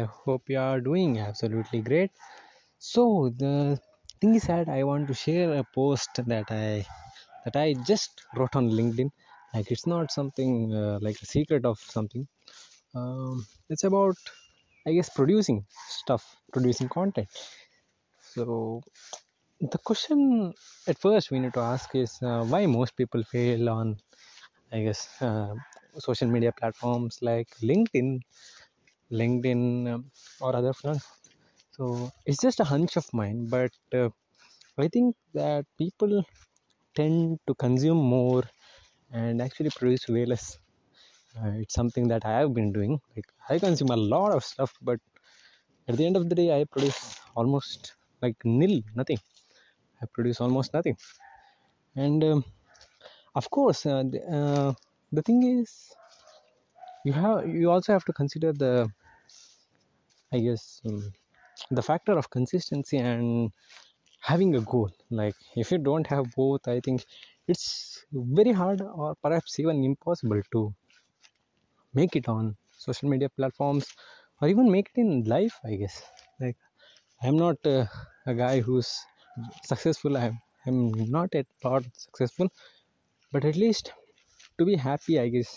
I hope you are doing absolutely great. So the thing is that I want to share a post that I that I just wrote on LinkedIn. Like it's not something uh, like a secret of something. Um, it's about I guess producing stuff, producing content. So the question at first we need to ask is uh, why most people fail on I guess uh, social media platforms like LinkedIn, LinkedIn um, or other platforms. So it's just a hunch of mine, but uh, I think that people tend to consume more and actually produce way less. Uh, it's something that I have been doing. Like I consume a lot of stuff, but at the end of the day, I produce almost like nil, nothing. I produce almost nothing, and um, of course, uh, the, uh, the thing is, you have you also have to consider the, I guess, um, the factor of consistency and having a goal. Like if you don't have both i think it's very hard or perhaps even impossible to make it on social media platforms or even make it in life i guess. Like i'm not uh, a guy who's successful. I'm, I'm not at all successful but at least to be happy i guess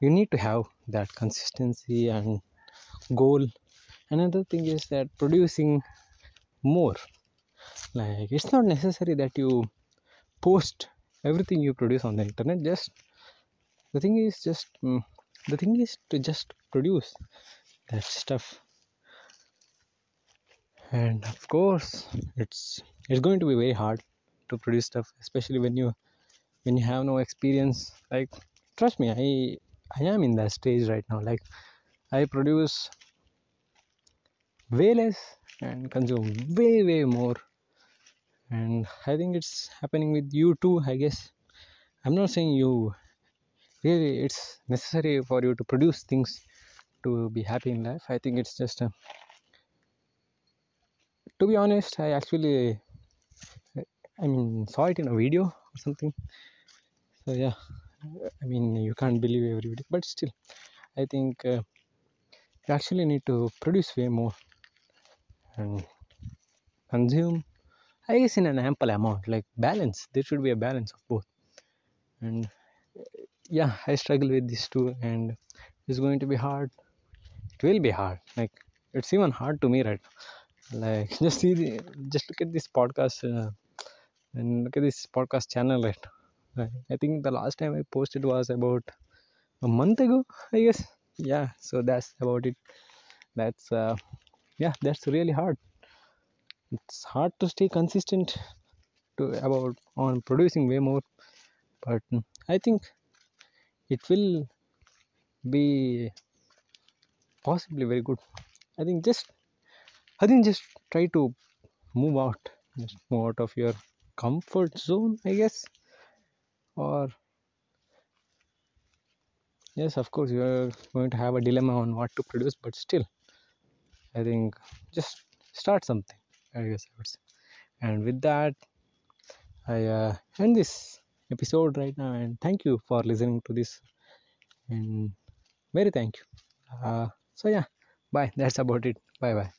you need to have that consistency and goal another thing is that producing more. Like it's not necessary that you post everything you produce on the internet. Just the thing is just mm, the thing is to just produce that stuff. And of course it's it's going to be very hard to produce stuff especially when you when you have no experience. Like trust me i i am in that stage right now. Like i produce way less and consume way way more. And i think it's happening with you too i guess. I'm not saying you. Really it's necessary for you to produce things to be happy in life. I think it's just a, to be honest i actually i mean saw it in a video or something. So yeah. I mean you can't believe every video but still i think uh, you actually need to produce way more and consume I guess in an ample amount, like balance. There should be a balance of both. And yeah, I struggle with this too, and it's going to be hard. It will be hard. Like it's even hard to me right now. Like just see, the, just look at this podcast uh, and look at this podcast channel right. Like, I think the last time I posted was about a month ago, I guess. Yeah, so that's about it. That's uh, yeah, that's really hard. It's hard to stay consistent to about on producing way more but mm, i think it will be possibly very good. I think just i think just try to move out just move out of your comfort zone i guess. Or yes of course you're going to have a dilemma on what to produce but still i think just start something I guess I would say. And with that, I uh, end this episode right now. And thank you for listening to this. And very thank you. Uh, so yeah, bye. That's about it. Bye bye.